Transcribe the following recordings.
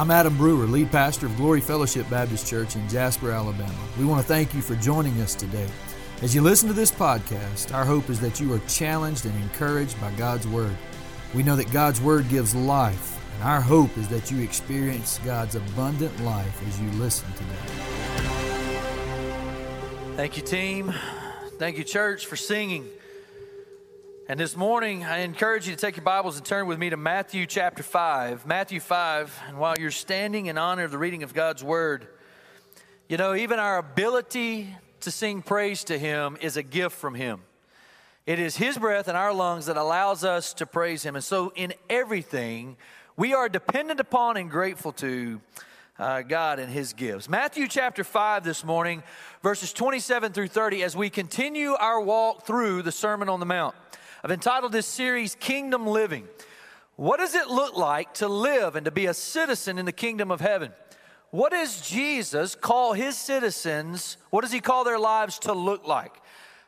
I'm Adam Brewer, lead pastor of Glory Fellowship Baptist Church in Jasper, Alabama. We want to thank you for joining us today. As you listen to this podcast, our hope is that you are challenged and encouraged by God's Word. We know that God's Word gives life, and our hope is that you experience God's abundant life as you listen today. Thank you, team. Thank you, church, for singing. And this morning, I encourage you to take your Bibles and turn with me to Matthew chapter 5. Matthew 5. And while you're standing in honor of the reading of God's Word, you know, even our ability to sing praise to Him is a gift from Him. It is His breath in our lungs that allows us to praise Him. And so, in everything, we are dependent upon and grateful to uh, God and His gifts. Matthew chapter 5 this morning, verses 27 through 30, as we continue our walk through the Sermon on the Mount. I've entitled this series Kingdom Living. What does it look like to live and to be a citizen in the kingdom of heaven? What does Jesus call his citizens? What does he call their lives to look like?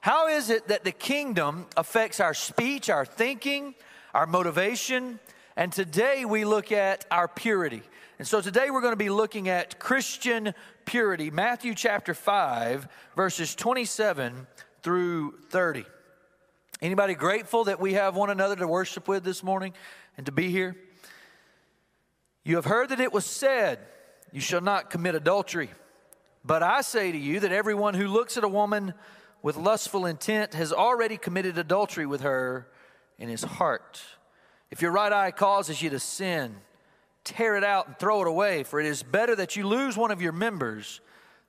How is it that the kingdom affects our speech, our thinking, our motivation? And today we look at our purity. And so today we're going to be looking at Christian purity, Matthew chapter 5, verses 27 through 30. Anybody grateful that we have one another to worship with this morning and to be here? You have heard that it was said, You shall not commit adultery. But I say to you that everyone who looks at a woman with lustful intent has already committed adultery with her in his heart. If your right eye causes you to sin, tear it out and throw it away, for it is better that you lose one of your members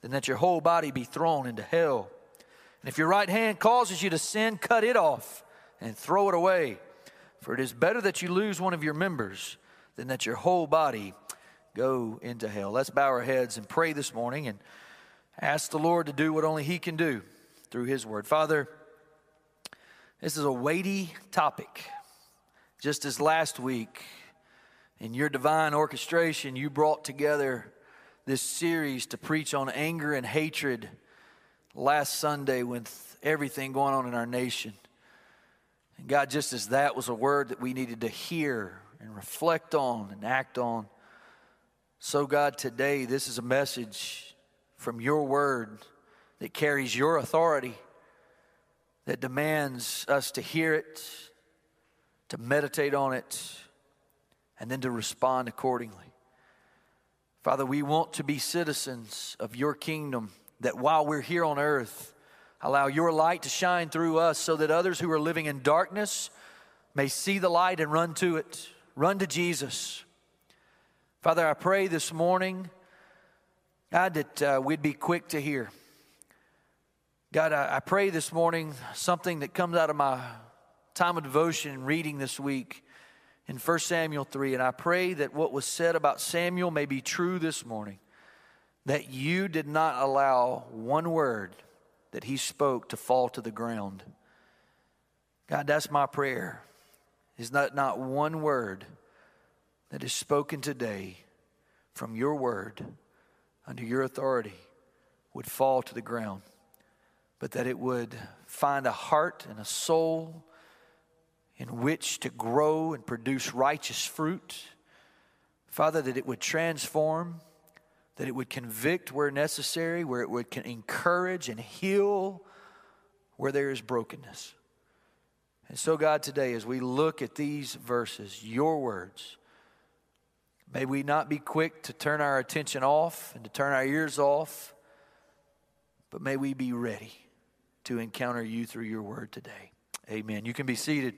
than that your whole body be thrown into hell. And if your right hand causes you to sin, cut it off and throw it away. For it is better that you lose one of your members than that your whole body go into hell. Let's bow our heads and pray this morning and ask the Lord to do what only He can do through His Word. Father, this is a weighty topic. Just as last week, in your divine orchestration, you brought together this series to preach on anger and hatred last Sunday with everything going on in our nation. And God, just as that was a word that we needed to hear and reflect on and act on, so God, today this is a message from your word that carries your authority, that demands us to hear it, to meditate on it, and then to respond accordingly. Father, we want to be citizens of your kingdom that while we're here on earth, allow your light to shine through us so that others who are living in darkness may see the light and run to it, run to Jesus. Father, I pray this morning, God, that uh, we'd be quick to hear. God, I, I pray this morning something that comes out of my time of devotion and reading this week in 1 Samuel 3. And I pray that what was said about Samuel may be true this morning that you did not allow one word that he spoke to fall to the ground. God, that's my prayer. Is that not one word that is spoken today from your word under your authority would fall to the ground, but that it would find a heart and a soul in which to grow and produce righteous fruit. Father, that it would transform that it would convict where necessary, where it would encourage and heal where there is brokenness. And so, God, today, as we look at these verses, your words, may we not be quick to turn our attention off and to turn our ears off, but may we be ready to encounter you through your word today. Amen. You can be seated.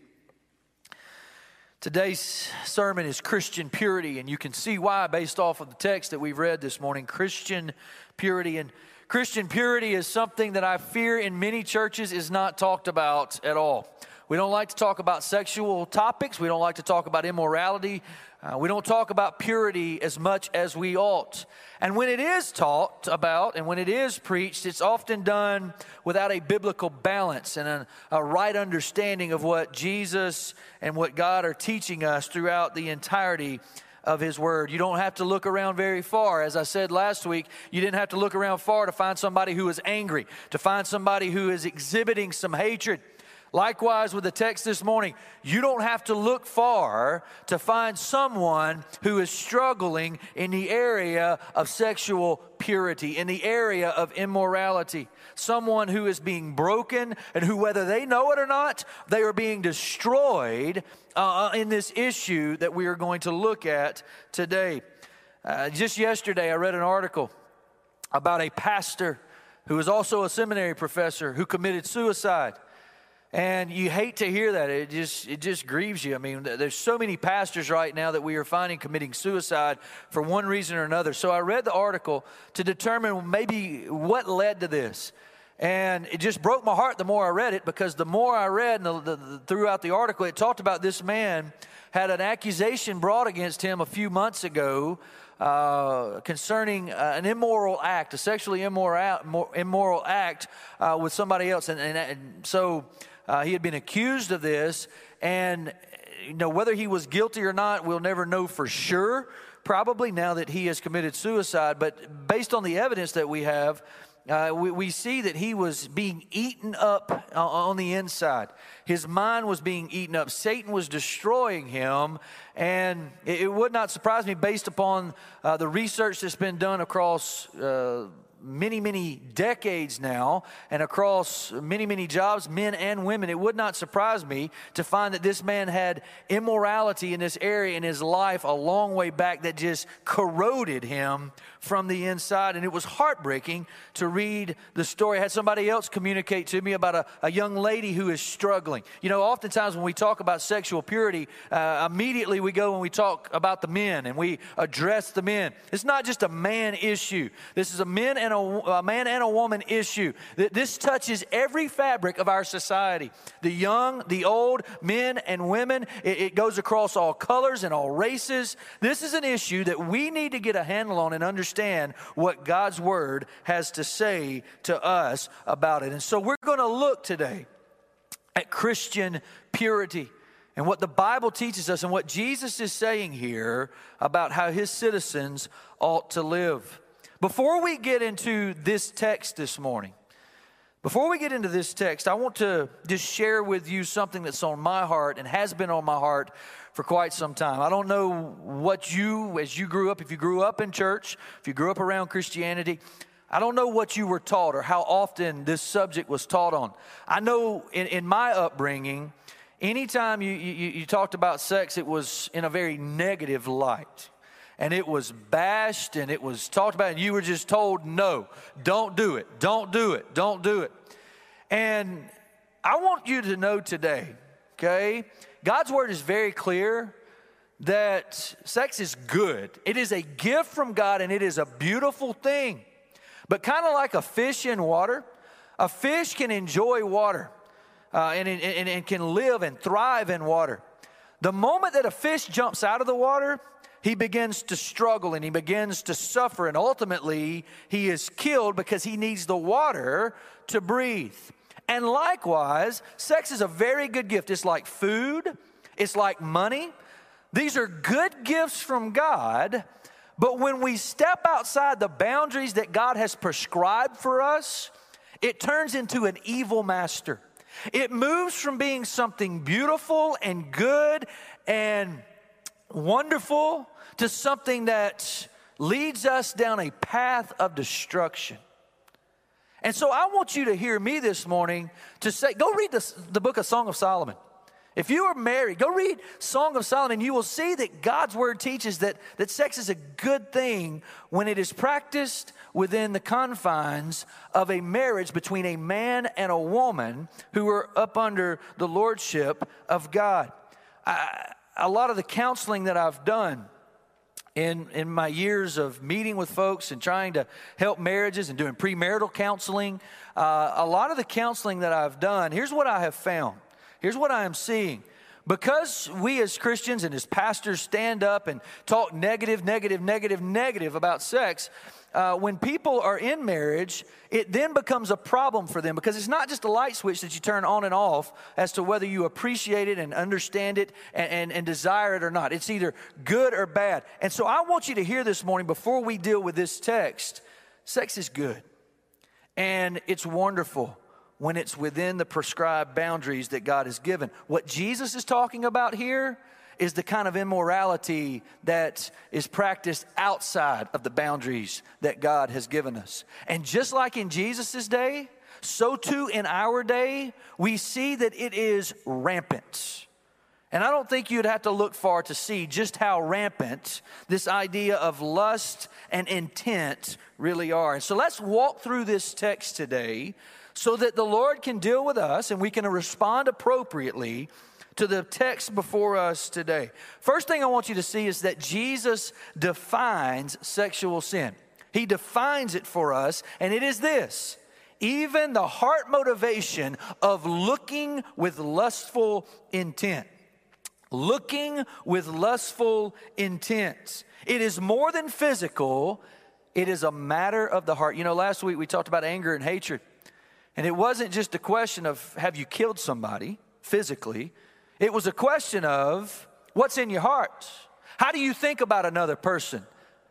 Today's sermon is Christian purity, and you can see why based off of the text that we've read this morning. Christian purity. And Christian purity is something that I fear in many churches is not talked about at all. We don't like to talk about sexual topics, we don't like to talk about immorality, uh, we don't talk about purity as much as we ought. And when it is talked about and when it is preached, it's often done without a biblical balance and a, a, right understanding of what Jesus and what God are teaching us throughout the entirety of His Word. You don't have to look around very far. As I said last week, you didn't have to look around far to find somebody who is angry, to find somebody who is exhibiting some hatred. Likewise, with the text this morning, you don't have to look far to find someone who is struggling in the area of sexual purity, in the area of immorality. Someone who is being broken and who, whether they know it or not, they are being destroyed uh, in this issue that we are going to look at today. Uh, just yesterday, I read an article about a pastor who is also a seminary professor who committed suicide. And you hate to hear that. It just it just grieves you. I mean, there's so many pastors right now that we are finding committing suicide for one reason or another. So I read the article to determine maybe what led to this. And it just broke my heart the more I read it because the more I read the, the, the, throughout the article, it talked about this man had an accusation brought against him a few months ago uh, concerning uh, an immoral act, a sexually immoral, immoral act uh, with somebody else. And, and, and so uh, he had been accused of this, and you know whether he was guilty or not, we'll never know for sure. Probably now that he has committed suicide, but based on the evidence that we have, uh, we, we, see that he was being eaten up on the inside. His mind was being eaten up. Satan was destroying him. And it, it would not surprise me, based upon uh, the research that's been done across uh, many, many decades now and across many, many jobs, men and women, it would not surprise me to find that this man had immorality in this area in his life a long way back that just corroded him from the inside. And it was heartbreaking to read the story. I had somebody else communicate to me about a, a young lady who is struggling. You know, oftentimes when we talk about sexual purity, uh, immediately we go and we talk about the men and we address the men. It's not just a man issue, this is a men and a, a man and a woman issue. that This touches every fabric of our society the young, the old, men and women. It, it goes across all colors and all races. This is an issue that we need to get a handle on and understand what God's Word has to say to us about it. And so we're going to look today at Christian purity and what the Bible teaches us and what Jesus is saying here about how his citizens ought to live. Before we get into this text this morning, before we get into this text, I want to just share with you something that's on my heart and has been on my heart for quite some time. I don't know what you, as you grew up, if you grew up in church, if you grew up around Christianity, I don't know what you were taught or how often this subject was taught on. I know in, in my upbringing, anytime you, you, you talked about sex, it was in a very negative light and it was bashed and it was talked about, and you were just told, no, don't do it, don't do it, don't do it. And I want you to know today, okay, God's word is very clear that sex is good. It is a gift from God and it is a beautiful thing. But kind of like a fish in water, a fish can enjoy water uh, and, and, and can live and thrive in water. The moment that a fish jumps out of the water, he begins to struggle and he begins to suffer, and ultimately he is killed because he needs the water to breathe. And likewise, sex is a very good gift. It's like food, it's like money. These are good gifts from God, but when we step outside the boundaries that God has prescribed for us, it turns into an evil master. It moves from being something beautiful and good and wonderful to something that leads us down a path of destruction. And so I want you to hear me this morning to say, go read the, the book of Song of Solomon. If you are married, go read Song of Solomon. You will see that God's word teaches that, that sex is a good thing when it is practiced within the confines of a marriage between a man and a woman who are up under the lordship of God. I, a lot of the counseling that I've done in, in my years of meeting with folks and trying to help marriages and doing premarital counseling, uh, a lot of the counseling that I've done, here's what I have found. Here's what I am seeing. Because we as Christians and as pastors stand up and talk negative, negative, negative, negative about sex, uh, when people are in marriage, it then becomes a problem for them because it's not just a light switch that you turn on and off as to whether you appreciate it and understand it and, and, and desire it or not. It's either good or bad. And so I want you to hear this morning before we deal with this text sex is good and it's wonderful when it's within the prescribed boundaries that God has given. What Jesus is talking about here is the kind of immorality that is practiced outside of the boundaries that God has given us. And just like in Jesus' day, so too in our day, we see that it is rampant. And I don't think you'd have to look far to see just how rampant this idea of lust and intent really are. And so let's walk through this text today so that the Lord can deal with us and we can respond appropriately to the text before us today. First thing I want you to see is that Jesus defines sexual sin. He defines it for us, and it is this even the heart motivation of looking with lustful intent. Looking with lustful intent. It is more than physical, it is a matter of the heart. You know, last week we talked about anger and hatred. And it wasn't just a question of have you killed somebody physically, it was a question of what's in your heart. How do you think about another person?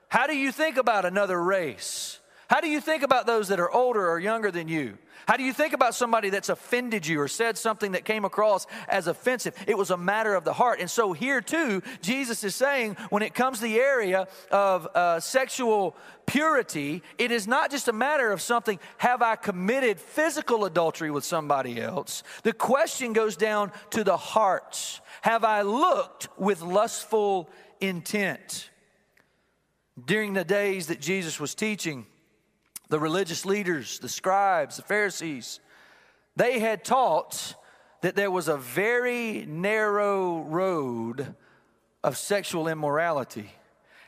How do you think about another race? How do you think about those that are older or younger than you? How do you think about somebody that's offended you or said something that came across as offensive? It was a matter of the heart. And so, here too, Jesus is saying when it comes to the area of uh, sexual purity, it is not just a matter of something, have I committed physical adultery with somebody else? The question goes down to the hearts. Have I looked with lustful intent? During the days that Jesus was teaching, the religious leaders, the scribes, the Pharisees, they had taught that there was a very narrow road of sexual immorality,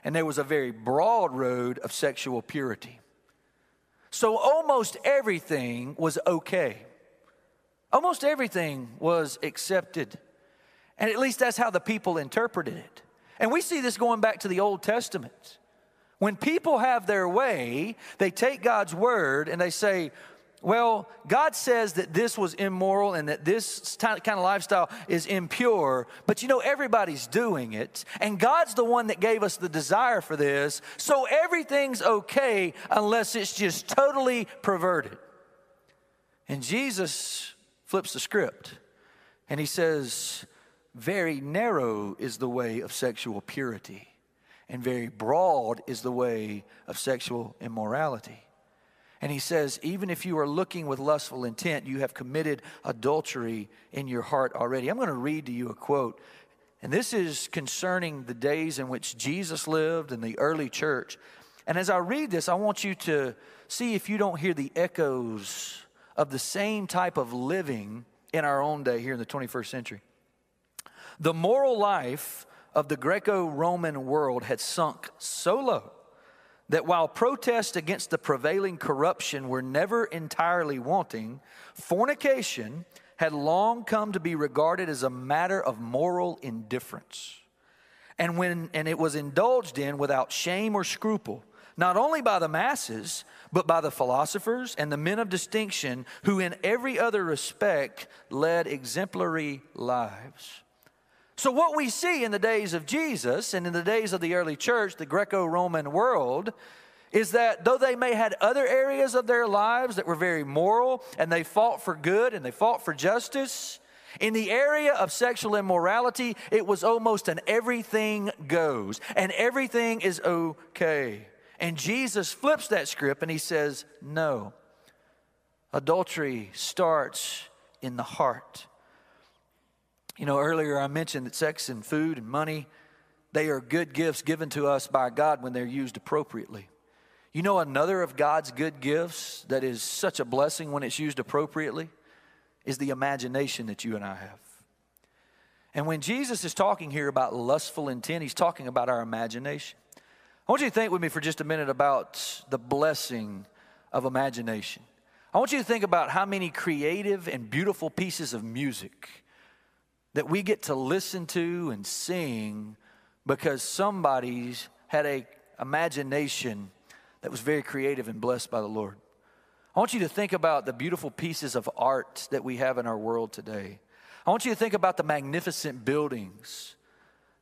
and there was a very broad road of sexual purity. So almost everything was okay. Almost everything was accepted. And at least that's how the people interpreted it. And we see this going back to the Old Testament. When people have their way, they take God's word and they say, well, God says that this was immoral and that this kind of lifestyle is impure, but you know, everybody's doing it. And God's the one that gave us the desire for this. So everything's okay unless it's just totally perverted. And Jesus flips the script and he says, Very narrow is the way of sexual purity and very broad is the way of sexual immorality. And he says, even if you are looking with lustful intent, you have committed adultery in your heart already. I'm going to read to you a quote. And this is concerning the days in which Jesus lived in the early church. And as I read this, I want you to see if you don't hear the echoes of the same type of living in our own day here in the 21st century. The moral life of the Greco Roman world had sunk so low that while protests against the prevailing corruption were never entirely wanting, fornication had long come to be regarded as a matter of moral indifference. And, when, and it was indulged in without shame or scruple, not only by the masses, but by the philosophers and the men of distinction who, in every other respect, led exemplary lives. So, what we see in the days of Jesus and in the days of the early church, the Greco Roman world, is that though they may had other areas of their lives that were very moral and they fought for good and they fought for justice, in the area of sexual immorality, it was almost an everything goes and everything is okay. And Jesus flips that script and he says, No. Adultery starts in the heart. You know, earlier I mentioned that sex and food and money, they are good gifts given to us by God when they're used appropriately. You know, another of God's good gifts that is such a blessing when it's used appropriately is the imagination that you and I have. And when Jesus is talking here about lustful intent, he's talking about our imagination. I want you to think with me for just a minute about the blessing of imagination. I want you to think about how many creative and beautiful pieces of music that we get to listen to and sing because somebody's had a imagination that was very creative and blessed by the Lord. I want you to think about the beautiful pieces of art that we have in our world today. I want you to think about the magnificent buildings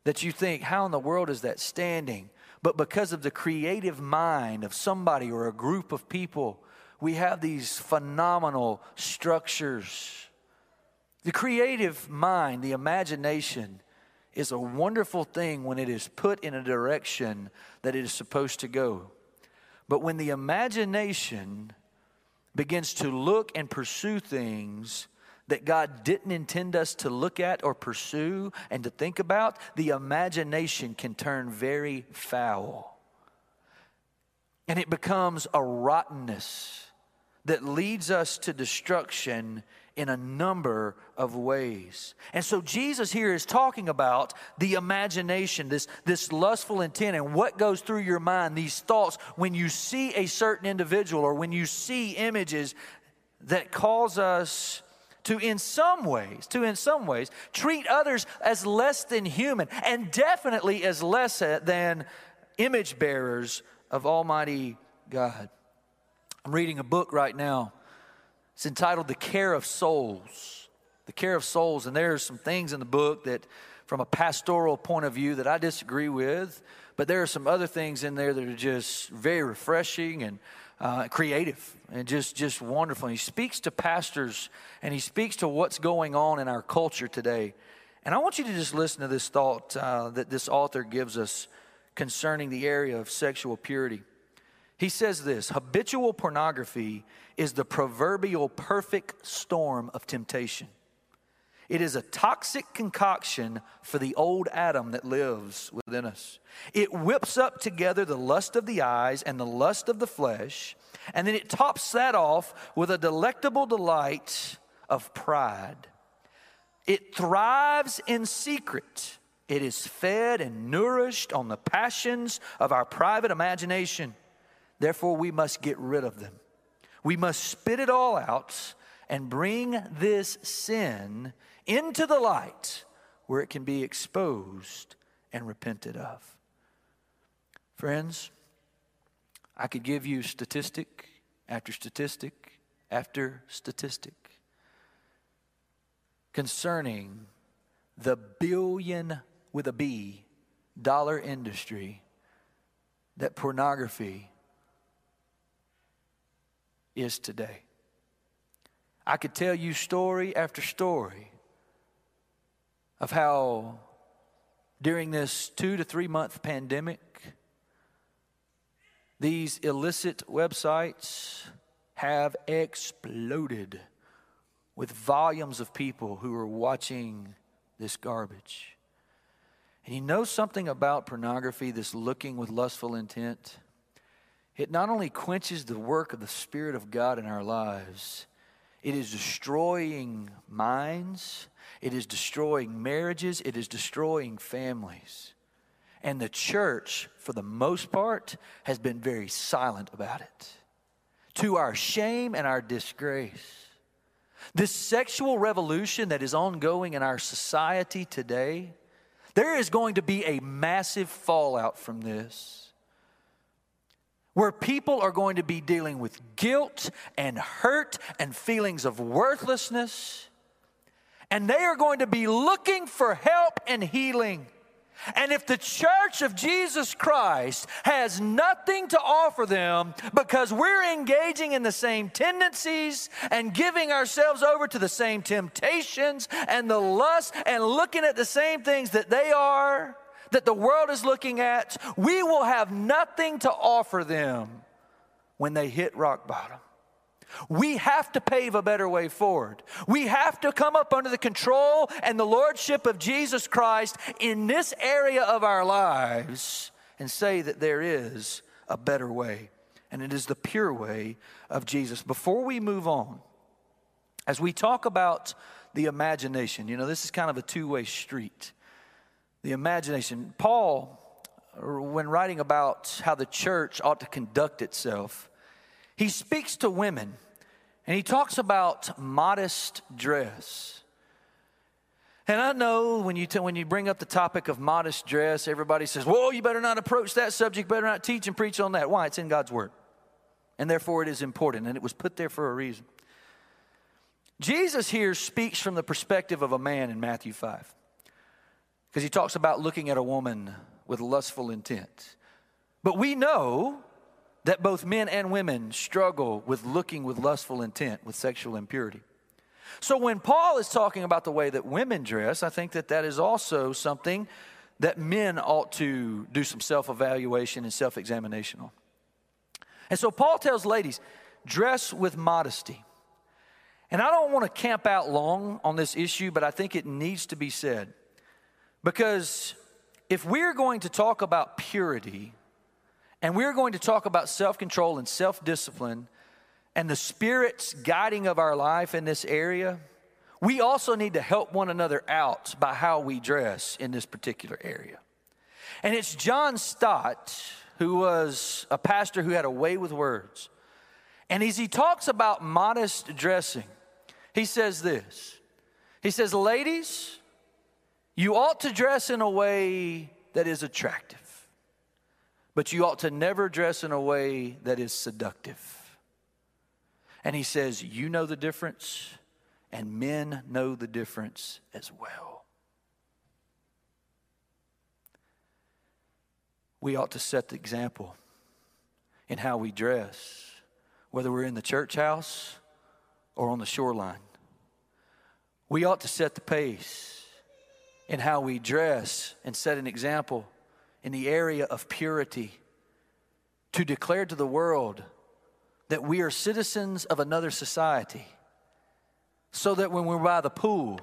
that you think, how in the world is that standing? But because of the creative mind of somebody or a group of people, we have these phenomenal structures. The creative mind, the imagination, is a wonderful thing when it is put in a direction that it is supposed to go. But when the imagination begins to look and pursue things that God didn't intend us to look at or pursue and to think about, the imagination can turn very foul. And it becomes a rottenness that leads us to destruction in a number of ways. And so Jesus here is talking about the imagination, this, this lustful intent, and what goes through your mind, these thoughts when you see a certain individual or when you see images that cause us to in some ways to in some ways treat others as less than human and definitely as less than image bearers of almighty god i'm reading a book right now it's entitled The Care of Souls. The Care of Souls. And there are some things in the book that, from a pastoral point of view, that I disagree with. But there are some other things in there that are just very refreshing and uh, creative and just, just wonderful. And he speaks to pastors and he speaks to what's going on in our culture today. And I want you to just listen to this thought uh, that this author gives us concerning the area of sexual purity. He says this habitual pornography is the proverbial perfect storm of temptation. It is a toxic concoction for the old Adam that lives within us. It whips up together the lust of the eyes and the lust of the flesh, and then it tops that off with a delectable delight of pride. It thrives in secret. It is fed and nourished on the passions of our private imagination. Therefore, we must get rid of them. We must spit it all out and bring this sin into the light where it can be exposed and repented of. Friends, I could give you statistic after statistic after statistic concerning the billion with a B dollar industry that pornography is today. I could tell you story after story of how during this two to three month pandemic, these illicit websites have exploded with volumes of people who are watching this garbage. And you know something about pornography, this looking with lustful intent? It not only quenches the work of the Spirit of God in our lives, it is destroying minds, it is destroying marriages, it is destroying families. And the church, for the most part, has been very silent about it. To our shame and our disgrace. This sexual revolution that is ongoing in our society today, there is going to be a massive fallout from this where people are going to be dealing with guilt and hurt and feelings of worthlessness. And they are going to be looking for help and healing. And if the church of Jesus Christ has nothing to offer them because we're engaging in the same tendencies and giving ourselves over to the same temptations and the lust and looking at the same things that they are, that the world is looking at, we will have nothing to offer them when they hit rock bottom. We have to pave a better way forward. We have to come up under the control and the lordship of Jesus Christ in this area of our lives and say that there is a better way, and it is the pure way of Jesus. Before we move on, as we talk about the imagination, you know, this is kind of a two way street the imagination. Paul, when writing about how the church ought to conduct itself, he speaks to women and he talks about modest dress. And I know when you, t- when you bring up the topic of modest dress, everybody says, Whoa, you better not approach that subject, better not teach and preach on that. Why? It's in God's Word. And therefore it is important, and it was put there for a reason. Jesus here speaks from the perspective of a man in Matthew 5 because he talks about looking at a woman with lustful intent. But we know that both men and women struggle with looking with lustful intent, with sexual impurity. So when Paul is talking about the way that women dress, I think that that is also something that men ought to do some self evaluation and self examination on. And so Paul tells ladies, dress with modesty. And I don't want to camp out long on this issue, but I think it needs to be said. Because if we're going to talk about purity, and we're going to talk about self control and self discipline and the Spirit's guiding of our life in this area, we also need to help one another out by how we dress in this particular area. And it's John Stott, who was a pastor who had a way with words. And as he talks about modest dressing, he says this He says, Ladies, you ought to dress in a way that is attractive, but you ought to never dress in a way that is seductive. And he says, You know the difference, and men know the difference as well. We ought to set the example in how we dress, whether we're in the church house or on the shoreline. We ought to set the pace in how we dress and set an example in the area of purity to declare to the world that we are citizens of another society so that when we're by the pool,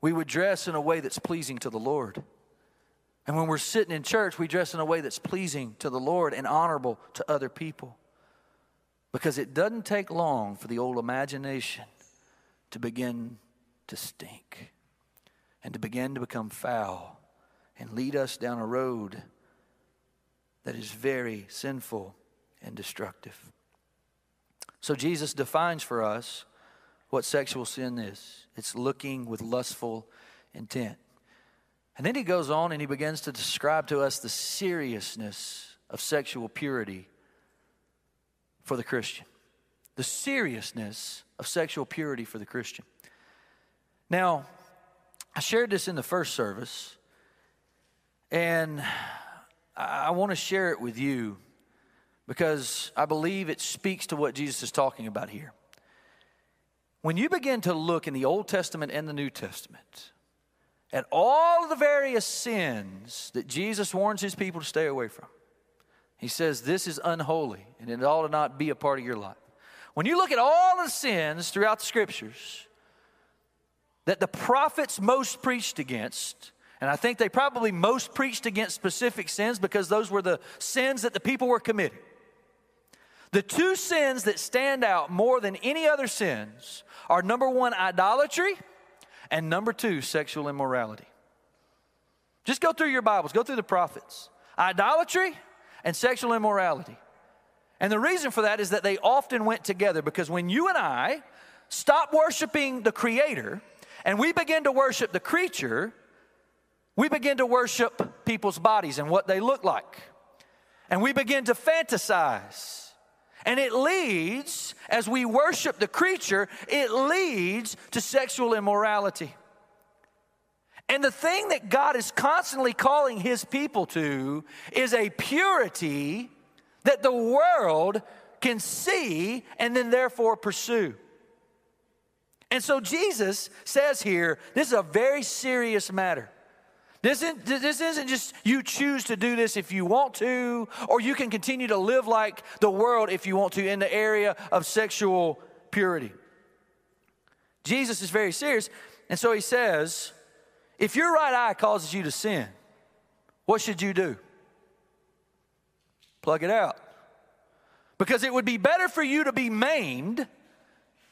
we would dress in a way that's pleasing to the Lord. And when we're sitting in church, we dress in a way that's pleasing to the Lord and honorable to other people. Because it doesn't take long for the old imagination to begin to stink and to begin to become foul and lead us down a road that is very sinful and destructive. So Jesus defines for us what sexual sin is it's looking with lustful intent. And then he goes on and he begins to describe to us the seriousness of sexual purity for the Christian. The seriousness of sexual purity for the Christian. Now, I shared this in the first service, and I want to share it with you because I believe it speaks to what Jesus is talking about here. When you begin to look in the Old Testament and the New Testament at all the various sins that Jesus warns his people to stay away from, he says this is unholy and it ought to not be a part of your life. When you look at all the sins throughout the scriptures that the prophets most preached against, and I think they probably most preached against specific sins because those were the sins that the people were committing. The two sins that stand out more than any other sins are number one, idolatry, and number two, sexual immorality. Just go through your Bibles, go through the prophets. Idolatry and sexual immorality. And the reason for that is that they often went together because when you and I stop worshiping the Creator and we begin to worship the creature, we begin to worship people's bodies and what they look like. And we begin to fantasize. And it leads, as we worship the creature, it leads to sexual immorality. And the thing that God is constantly calling his people to is a purity that the world can see and then therefore pursue. And so Jesus says here, this is a very serious matter. This isn't, this isn't just you choose to do this if you want to, or you can continue to live like the world if you want to in the area of sexual purity. Jesus is very serious, and so he says, if your right eye causes you to sin, what should you do? Plug it out. Because it would be better for you to be maimed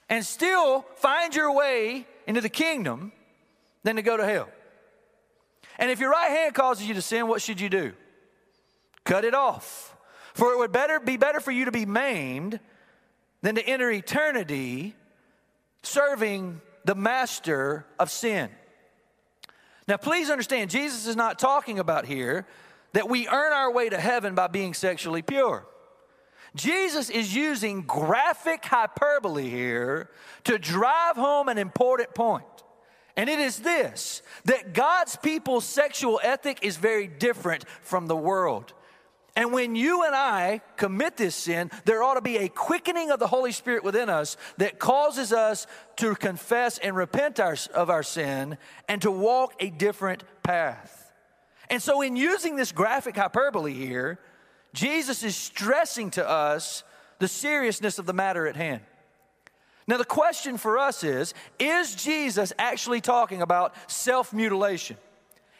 and still find your way into the kingdom than to go to hell. And if your right hand causes you to sin, what should you do? Cut it off. For it would better be better for you to be maimed than to enter eternity serving the master of sin. Now, please understand, Jesus is not talking about here that we earn our way to heaven by being sexually pure. Jesus is using graphic hyperbole here to drive home an important point. And it is this that God's people's sexual ethic is very different from the world. And when you and I commit this sin, there ought to be a quickening of the Holy Spirit within us that causes us to confess and repent our, of our sin and to walk a different path. And so, in using this graphic hyperbole here, Jesus is stressing to us the seriousness of the matter at hand. Now, the question for us is Is Jesus actually talking about self mutilation?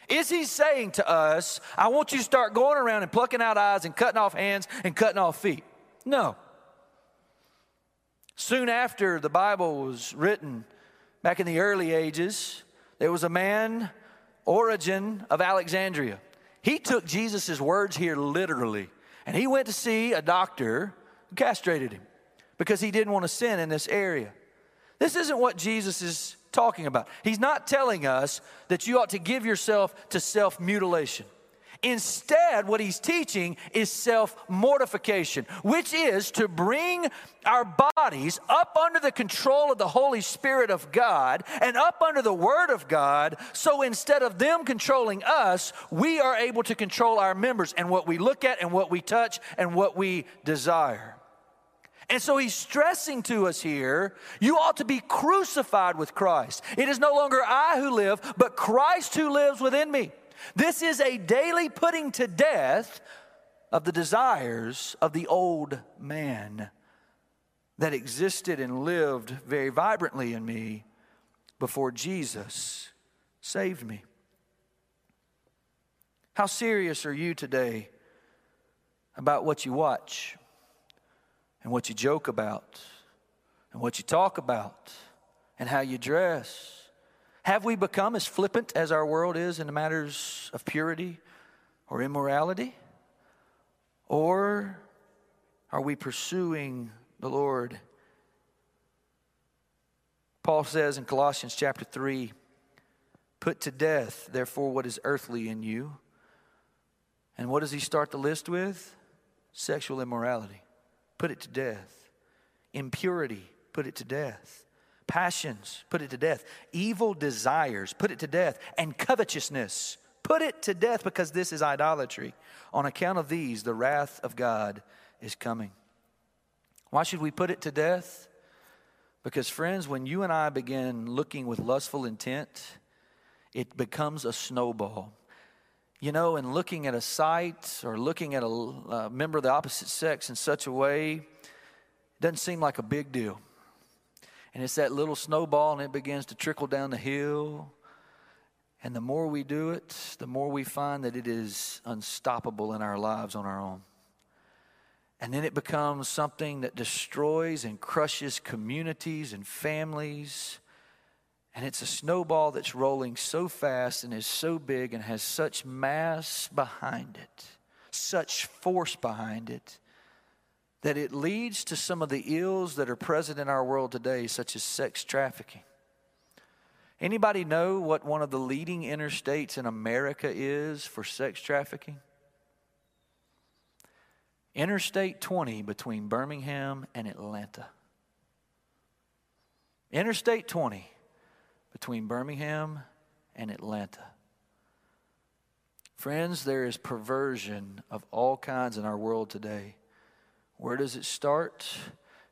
Is he saying to us, I want you to start going around and plucking out eyes and cutting off hands and cutting off feet? No. Soon after the Bible was written, back in the early ages, there was a man, Origen of Alexandria. He took Jesus' words here literally, and he went to see a doctor who castrated him because he didn't want to sin in this area. This isn't what Jesus is talking about. He's not telling us that you ought to give yourself to self mutilation. Instead, what he's teaching is self mortification, which is to bring our bodies up under the control of the Holy Spirit of God and up under the Word of God. So instead of them controlling us, we are able to control our members and what we look at and what we touch and what we desire. And so he's stressing to us here you ought to be crucified with Christ. It is no longer I who live, but Christ who lives within me. This is a daily putting to death of the desires of the old man that existed and lived very vibrantly in me before Jesus saved me. How serious are you today about what you watch? and what you joke about and what you talk about and how you dress? Have we become as flippant as our world is in the matters of purity or immorality? Or are we pursuing the Lord? Paul says in Colossians chapter 3 Put to death, therefore, what is earthly in you. And what does he start the list with? Sexual immorality put it to death. Impurity, put it to death. Passions, put it to death. Evil desires, put it to death. And covetousness, put it to death because this is idolatry. On account of these, the wrath of God is coming. Why should we put it to death? Because, friends, when you and I begin looking with lustful intent, it becomes a snowball. You know, and looking at a sight or looking at a, a member of the opposite sex in such a way it doesn't seem like a big deal. And it's that little snowball, and it begins to trickle down the hill. And the more we do it, the more we find that it is unstoppable in our lives on our own. And then it becomes something that destroys and crushes communities and families and it's a snowball that's rolling so fast and is so big and has such mass behind it, such force behind it, that it leads to some of the ills that are present in our world today, such as sex trafficking. Anybody know what one of the leading interstates in America is for sex trafficking? Interstate 20 between Birmingham and Atlanta. Interstate 20 between Birmingham and Atlanta. Friends, there is perversion of all kinds in our world today. Where does it start?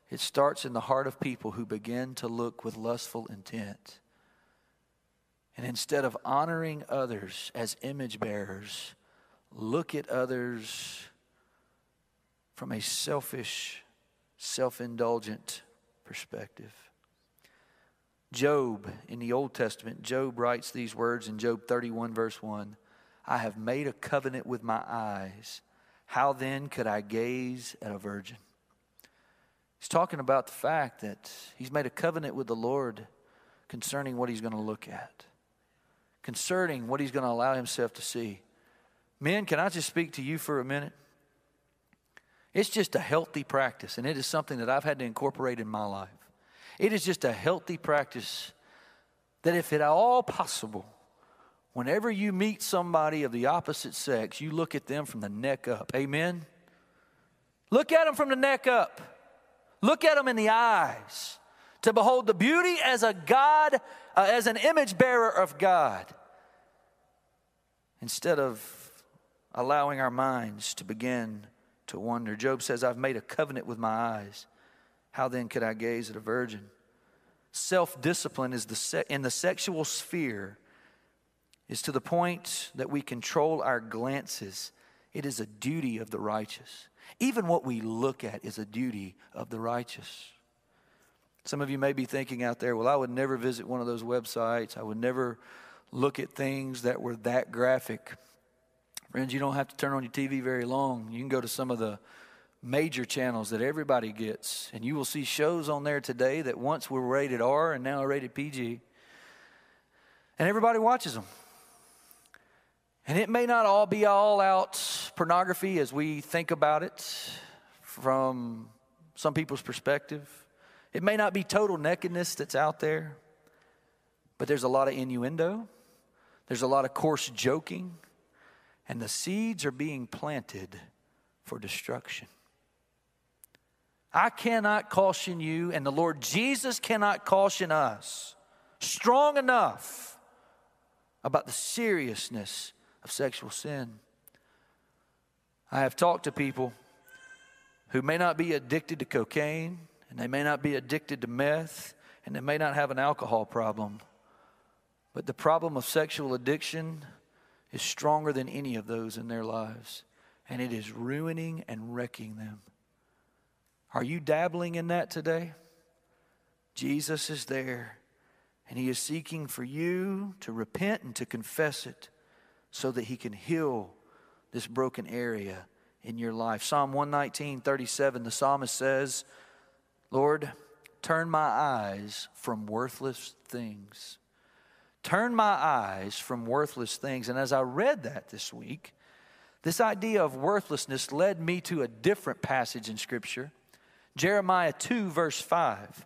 It starts in the heart of people who begin to look with lustful intent. And instead of honoring others as image bearers, look at others from a selfish, self indulgent perspective. Job in the Old Testament, Job writes these words in Job 31, verse 1 I have made a covenant with my eyes. How then could I gaze at a virgin? He's talking about the fact that he's made a covenant with the Lord concerning what he's going to look at, concerning what he's going to allow himself to see. Men, can I just speak to you for a minute? It's just a healthy practice, and it is something that I've had to incorporate in my life. It is just a healthy practice that, if at all possible, whenever you meet somebody of the opposite sex, you look at them from the neck up. Amen? Look at them from the neck up. Look at them in the eyes to behold the beauty as a God, uh, as an image bearer of God, instead of allowing our minds to begin to wonder. Job says, I've made a covenant with my eyes. How then could I gaze at a virgin? Self discipline is the se- in the sexual sphere is to the point that we control our glances. It is a duty of the righteous. Even what we look at is a duty of the righteous. Some of you may be thinking out there, well, I would never visit one of those websites. I would never look at things that were that graphic. Friends, you don't have to turn on your TV very long. You can go to some of the major channels that everybody gets, and you will see shows on there today that once were rated R and now are rated PG. And everybody watches them. And it may not all be all out pornography as we think about it from some people's perspective. It may not be total nakedness that's out there, but there's a lot of innuendo, there's a lot of coarse joking, and the seeds are being planted for destruction. I cannot caution you, and the Lord Jesus cannot caution us strong enough about the seriousness of sexual sin. I have talked to people who may not be addicted to cocaine, and they may not be addicted to meth, and they may not have an alcohol problem. But the problem of sexual addiction is stronger than any of those in their lives, and it is ruining and wrecking them. Are you dabbling in that today? Jesus is there, and He is seeking for you to repent and to confess it so that He can heal this broken area in your life. Psalm 119, 37, the psalmist says, Lord, turn my eyes from worthless things. Turn my eyes from worthless things. And as I read that this week, this idea of worthlessness led me to a different passage in Scripture, Jeremiah 2, verse 5,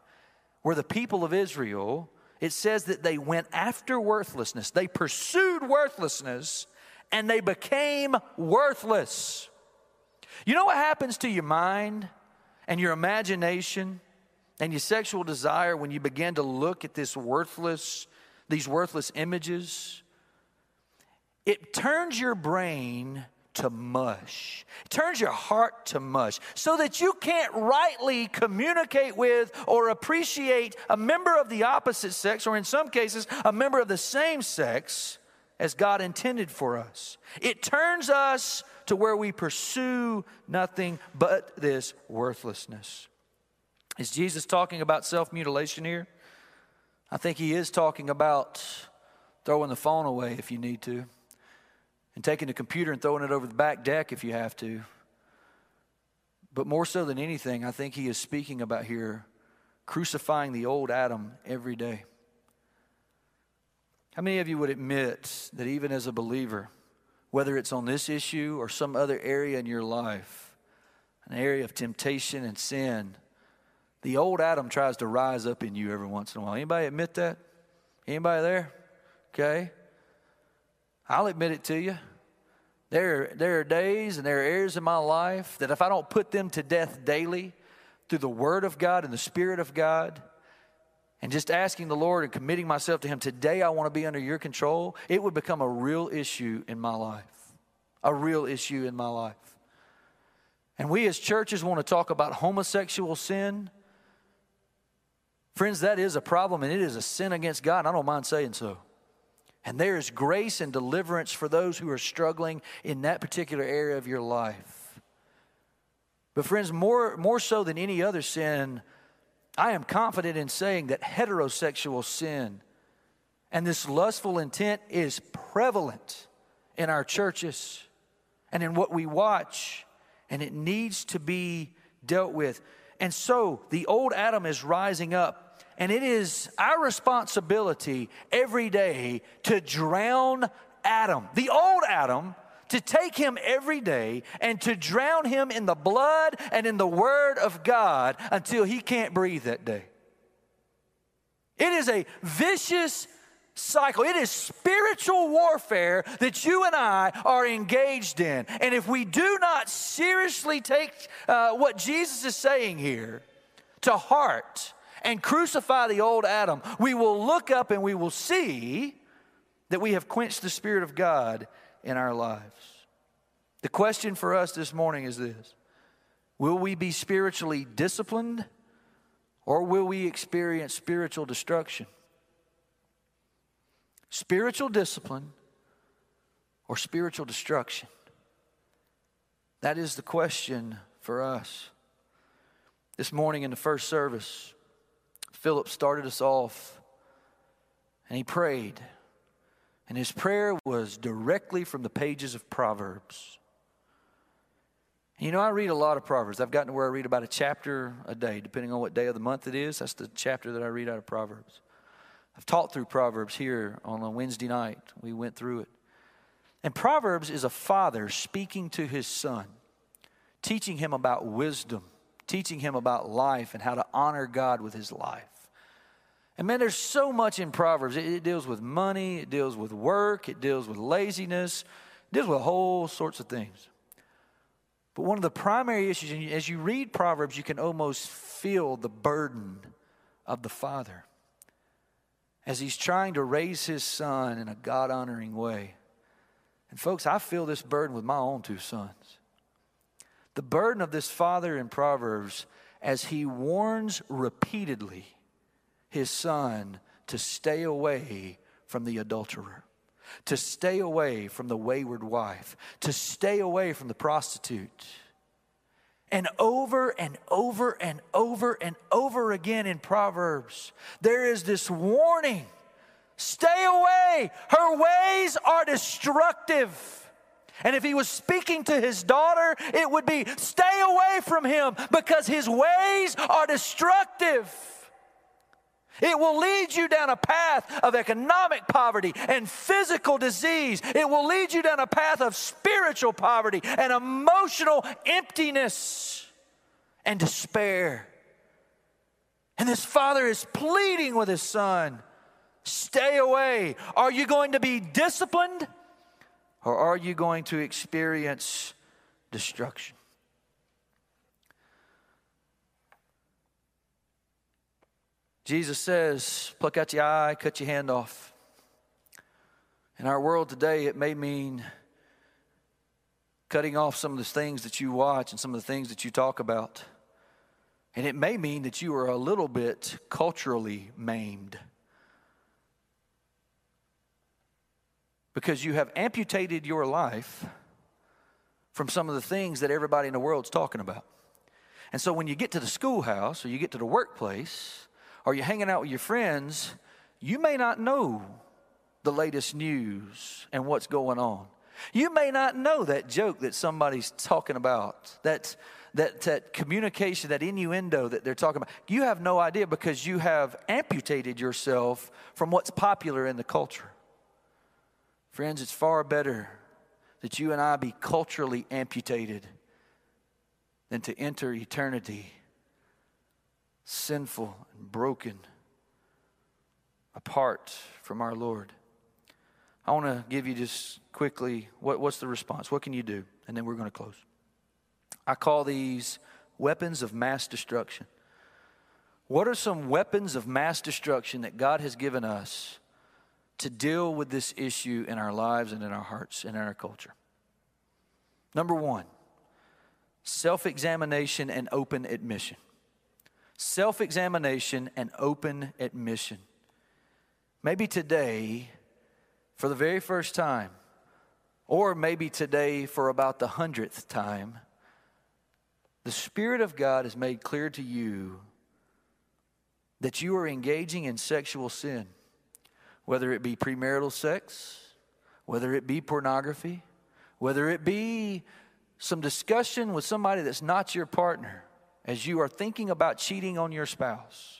where the people of Israel it says that they went after worthlessness, they pursued worthlessness, and they became worthless. You know what happens to your mind and your imagination and your sexual desire when you begin to look at this worthless, these worthless images? It turns your brain to mush. It turns your heart to mush so that you can't rightly communicate with or appreciate a member of the opposite sex, or in some cases, a member of the same sex as God intended for us. It turns us to where we pursue nothing but this worthlessness. Is Jesus talking about self mutilation here? I think he is talking about throwing the phone away if you need to and taking the computer and throwing it over the back deck if you have to. But more so than anything, I think he is speaking about here crucifying the old Adam every day. How many of you would admit that even as a believer, whether it's on this issue or some other area in your life, an area of temptation and sin, the old Adam tries to rise up in you every once in a while. Anybody admit that? Anybody there? Okay. I'll admit it to you. There, there are days and there are areas in my life that if I don't put them to death daily through the Word of God and the Spirit of God, and just asking the Lord and committing myself to Him, today I want to be under your control, it would become a real issue in my life. A real issue in my life. And we as churches want to talk about homosexual sin. Friends, that is a problem and it is a sin against God. I don't mind saying so. And there is grace and deliverance for those who are struggling in that particular area of your life. But, friends, more, more so than any other sin, I am confident in saying that heterosexual sin and this lustful intent is prevalent in our churches and in what we watch, and it needs to be dealt with. And so the old Adam is rising up and it is our responsibility every day to drown Adam, the old Adam, to take him every day and to drown him in the blood and in the word of God until he can't breathe that day. It is a vicious cycle. It is spiritual warfare that you and I are engaged in. And if we do not seriously take uh, what Jesus is saying here to heart, and crucify the old Adam, we will look up and we will see that we have quenched the Spirit of God in our lives. The question for us this morning is this Will we be spiritually disciplined or will we experience spiritual destruction? Spiritual discipline or spiritual destruction? That is the question for us. This morning in the first service, Philip started us off and he prayed. And his prayer was directly from the pages of Proverbs. You know, I read a lot of Proverbs. I've gotten to where I read about a chapter a day, depending on what day of the month it is. That's the chapter that I read out of Proverbs. I've taught through Proverbs here on a Wednesday night. We went through it. And Proverbs is a father speaking to his son, teaching him about wisdom, teaching him about life and how to honor God with his life. And man, there's so much in Proverbs. It, it, deals with money, it deals with work, it deals with laziness, it deals with whole sorts of things. But one of the primary issues, as you read Proverbs, you can almost feel the burden of the father as he's trying to raise his son in a God honoring way. And folks, I feel this burden with my own two sons. The burden of this father in Proverbs as he warns repeatedly his son to stay away from the adulterer, to stay away from the wayward wife, to stay away from the prostitute. And over and over and over and over again in Proverbs, there is this warning stay away. Her ways are destructive. And if he was speaking to his daughter, it would be stay away from him because his ways are destructive. It will lead you down a path of economic poverty and physical disease. It will lead you down a path of spiritual poverty and emotional emptiness and despair. And this father is pleading with his son stay away. Are you going to be disciplined or are you going to experience destruction? Jesus says, pluck out your eye, cut your hand off. In our world today, it may mean cutting off some of the things that you watch and some of the things that you talk about. And it may mean that you are a little bit culturally maimed. Because you have amputated your life from some of the things that everybody in the world's talking about. And so when you get to the schoolhouse or you get to the workplace, or you're hanging out with your friends, you may not know the latest news and what's going on. You may not know that joke that somebody's talking about, that, that, that communication, that innuendo that they're talking about. You have no idea because you have amputated yourself from what's popular in the culture. Friends, it's far better that you and I be culturally amputated than to enter eternity sinful and broken apart from our Lord. I want to give you just quickly what, what's the response? What can you do? And then we're going to close. I call these weapons of mass destruction. What are some weapons of mass destruction that God has given us to deal with this issue in our lives and in our hearts and in our culture? Number one, self examination and open admission self examination, and open admission. Maybe today, for the very first time, or maybe today for about the hundredth time, the Spirit of God has made clear to you that you are engaging in sexual sin, whether it be premarital sex, whether it be pornography, whether it be some discussion with somebody that's not your partner as you are thinking about cheating on your spouse.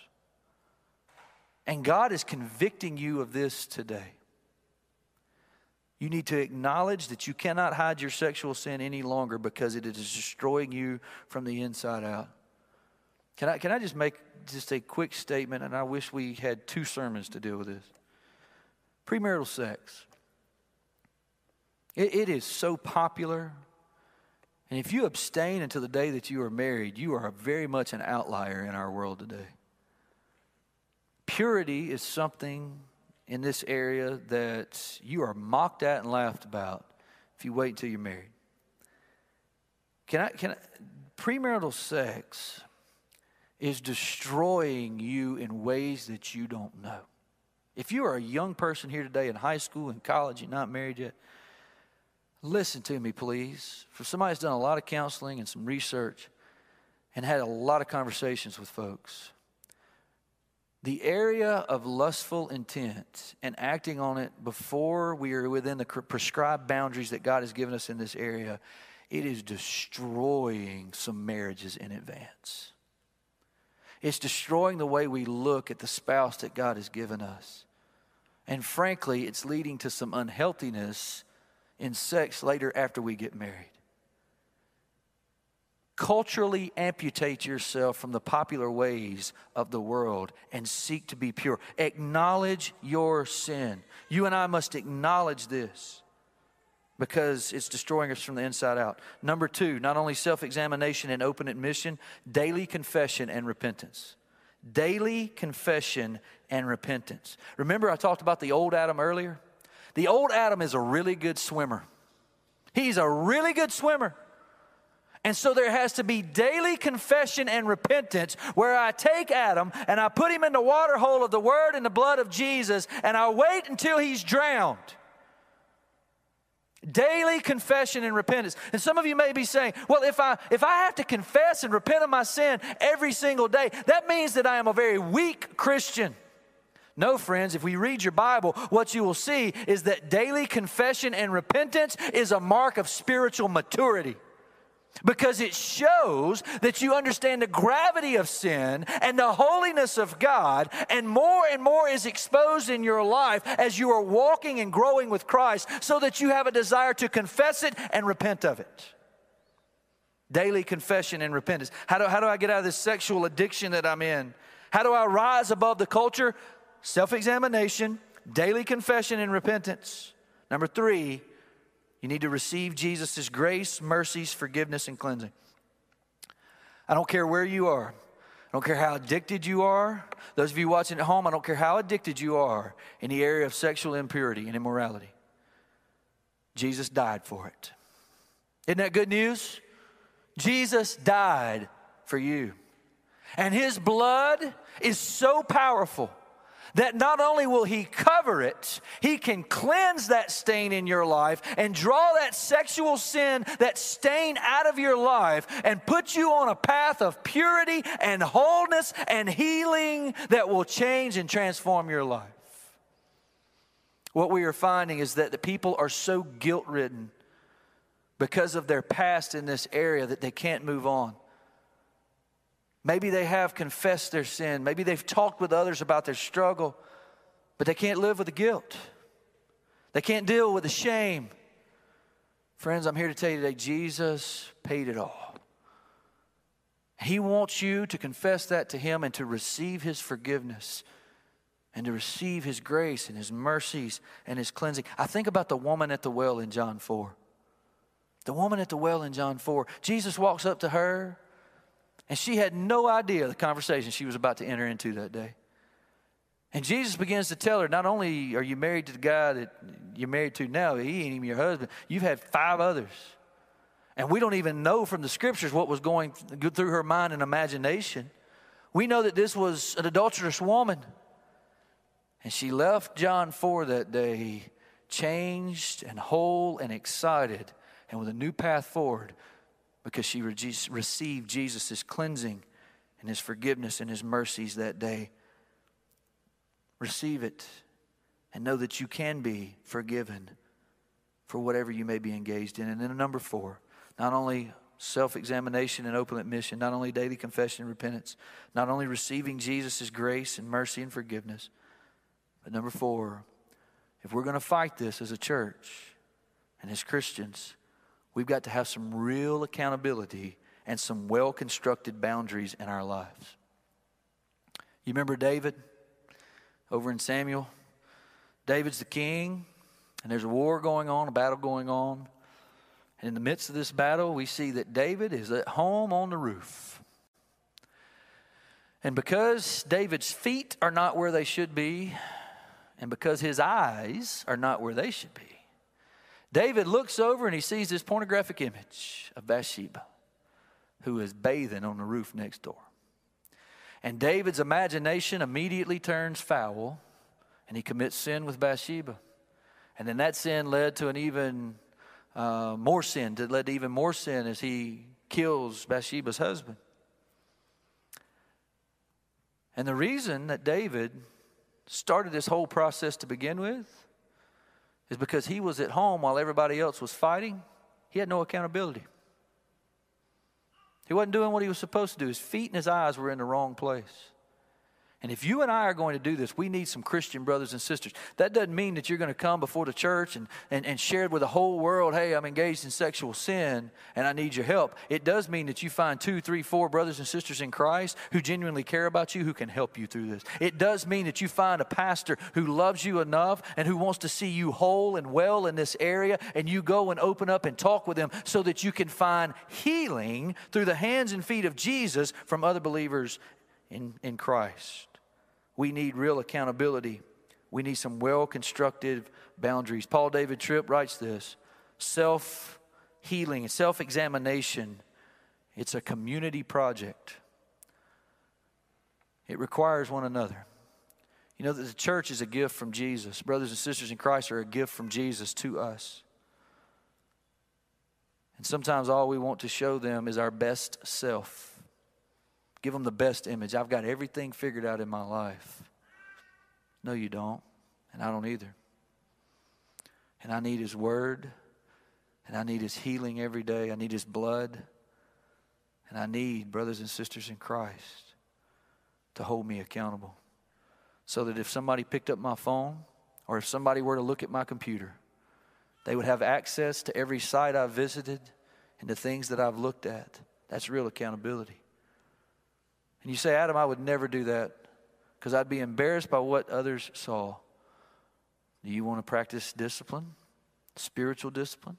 And God is convicting you of this today. You need to acknowledge that you cannot hide your sexual sin any longer because it is destroying you from the inside out. Can I, can I just make just a quick statement? And I wish we had two sermons to deal with this. Premarital sex. it, it is so popular and if you abstain until the day that you are married, you are very much an outlier in our world today. Purity is something in this area that you are mocked at and laughed about if you wait until you're married. Can I, can I, premarital sex is destroying you in ways that you don't know. If you are a young person here today in high school and college, you're not married yet, listen to me, please. For somebody that's done a lot of counseling and some research and had a lot of conversations with folks, the area of lustful intent and acting on it before we are within the prescribed boundaries that God has given us in this area, it is destroying some marriages in advance. It's destroying the way we look at the spouse that God has given us. And frankly, it's leading to some unhealthiness in sex later after we get married. Culturally amputate yourself from the popular ways of the world and seek to be pure. Acknowledge your sin. You and I must acknowledge this because it's destroying us from the inside out. Number two, not only self examination and open admission, daily confession and repentance. Daily confession and repentance. Remember, I talked about the old Adam earlier? The old Adam is a really good swimmer. He's a really good swimmer. And so there has to be daily confession and repentance where I take Adam and I put him in the water hole of the word and the blood of Jesus and I wait until he's drowned. Daily confession and repentance. And some of you may be saying, well, if I if I have to confess and repent of my sin every single day, that means that I am a very weak Christian. No, friends, if we read your Bible, what you will see is that daily confession and repentance is a mark of spiritual maturity because it shows that you understand the gravity of sin and the holiness of God, and more and more is exposed in your life as you are walking and growing with Christ, so that you have a desire to confess it and repent of it. Daily confession and repentance. How do, how do I get out of this sexual addiction that I'm in? How do I rise above the culture? Self examination, daily confession and repentance. Number three, you need to receive Jesus' grace, mercies, forgiveness, and cleansing. I don't care where you are. I don't care how addicted you are. Those of you watching at home, I don't care how addicted you are in the area of sexual impurity and immorality. Jesus died for it. Isn't that good news? Jesus died for you. And his blood is so powerful that not only will He cover it, He can cleanse that stain in your life and draw that sexual sin, that stain out of your life and put you on a path of purity and wholeness and healing that will change and transform your life. What we are finding is that the people are so guilt ridden because of their past in this area that they can't move on. Maybe they have confessed their sin. Maybe they've talked with others about their struggle, but they can't live with the guilt. They can't deal with the shame. Friends, I'm here to tell you today Jesus paid it all. He wants you to confess that to Him and to receive His forgiveness and to receive His grace and His mercies and His cleansing. I think about the woman at the well in John 4. The woman at the well in John 4. Jesus walks up to her and she had no idea the conversation she was about to enter into that day. And Jesus begins to tell her, not only are you married to the guy that you're married to now, he ain't even your husband, you've had five others. And we don't even know from the scriptures what was going through her mind and imagination. We know that this was an adulterous woman. And she left John 4 that day changed and whole and excited and with a new path forward because she received Jesus' cleansing and his forgiveness and his mercies that day. Receive it and know that you can be forgiven for whatever you may be engaged in. And then number four, not only self examination and open admission, not only daily confession and repentance, not only receiving Jesus' grace and mercy and forgiveness, but number four, if we're going to fight this as a church and as Christians, We've got to have some real accountability and some well constructed boundaries in our lives. You remember David over in Samuel? David's the king, and there's a war going on, a battle going on. And in the midst of this battle, we see that David is at home on the roof. And because David's feet are not where they should be, and because his eyes are not where they should be, David looks over and he sees this pornographic image of Bathsheba. who is bathing on the roof next door. And David's imagination immediately turns foul and he commits sin with Bathsheba. And then that sin led to an even uh, more sin, that led to even more sin as he kills Bathsheba's husband. And the reason that David started this whole process to begin with is because he was at home while everybody else was fighting. He had no accountability. He wasn't doing what he was supposed to do. His feet and his eyes were in the wrong place. And if you and I are going to do this, we need some Christian brothers and sisters. That doesn't mean that you're going to come before the church and, and, and share with the whole world, hey, I'm engaged in sexual sin and I need your help. It does mean that you find two, three, four brothers and sisters in Christ who genuinely care about you, who can help you through this. It does mean that you find a pastor who loves you enough and who wants to see you whole and well in this area, and you go and open up and talk with them so that you can find healing through the hands and feet of Jesus from other believers in, in Christ. We need real accountability. We need some well constructed boundaries. Paul David Tripp writes this self healing, self examination, it's a community project. It requires one another. You know that the church is a gift from Jesus. Brothers and sisters in Christ are a gift from Jesus to us. And sometimes all we want to show them is our best self. Give them the best image. I've got everything figured out in my life. No, you don't. And I don't either. And I need His Word. And I need His healing every day. I need His blood. And I need brothers and sisters in Christ to hold me accountable. So that if somebody picked up my phone or if somebody were to look at my computer, they would have access to every site I've visited and the things that I've looked at. That's real accountability. And you say, Adam, I would never do that because I'd be embarrassed by what others saw. Do you want to practice discipline, spiritual discipline?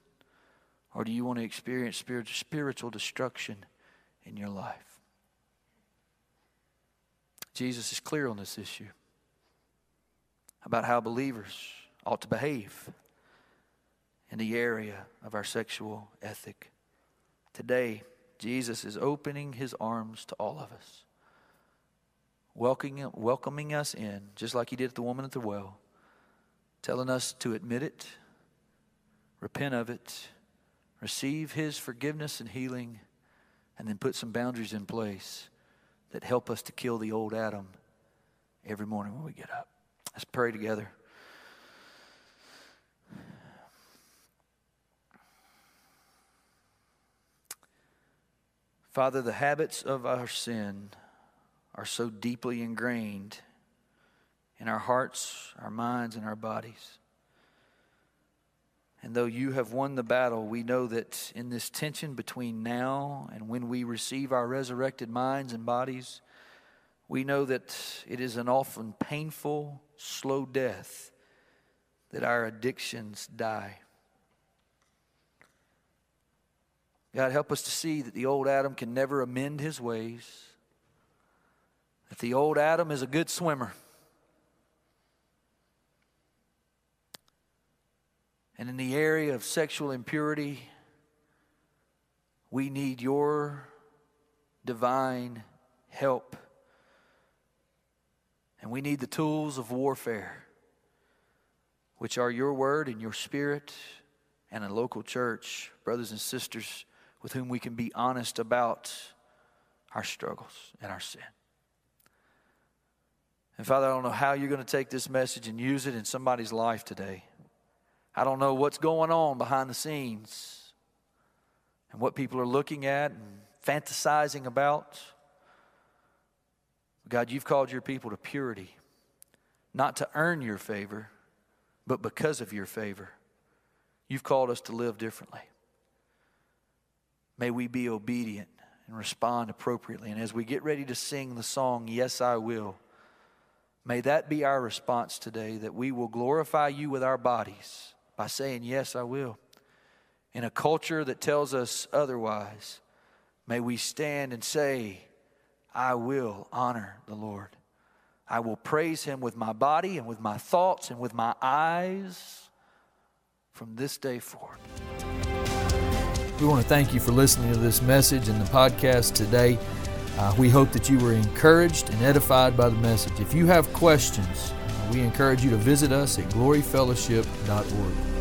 Or do you want to experience spiritual destruction in your life? Jesus is clear on this issue about how believers ought to behave in the area of our sexual ethic. Today, Jesus is opening his arms to all of us welcoming, welcoming us in, just like he did at the woman at the well, telling us to admit it, repent of it, receive his forgiveness and healing, and then put some boundaries in place that help us to kill the old Adam every morning when we get up. Let's pray together. Father, the habits of our sin are so deeply ingrained in our hearts, our minds, and our bodies. And though you have won the battle, we know that in this tension between now and when we receive our resurrected minds and bodies, we know that it is an often painful, slow death that our addictions die. God, help us to see that the old Adam can never amend his ways the old Adam is a good swimmer. And in the area of sexual impurity, we need your divine help. And we need the tools of warfare, which are your word and your spirit, and a local church, brothers and sisters with whom we can be honest about our struggles and our sin. And Father, I don't know how you're going to take this message and use it in somebody's life today. I don't know what's going on behind the scenes and what people are looking at and fantasizing about. God, you've called your people to purity, not to earn your favor, but because of your favor. You've called us to live differently. May we be obedient and respond appropriately. And as we get ready to sing the song, Yes, I Will. May that be our response today that we will glorify you with our bodies by saying, Yes, I will. In a culture that tells us otherwise, may we stand and say, I will honor the Lord. I will praise him with my body and with my thoughts and with my eyes from this day forward. We want to thank you for listening to this message and the podcast today. Uh, we hope that you were encouraged and edified by the message. If you have questions, uh, we encourage you to visit us at gloryfellowship.org.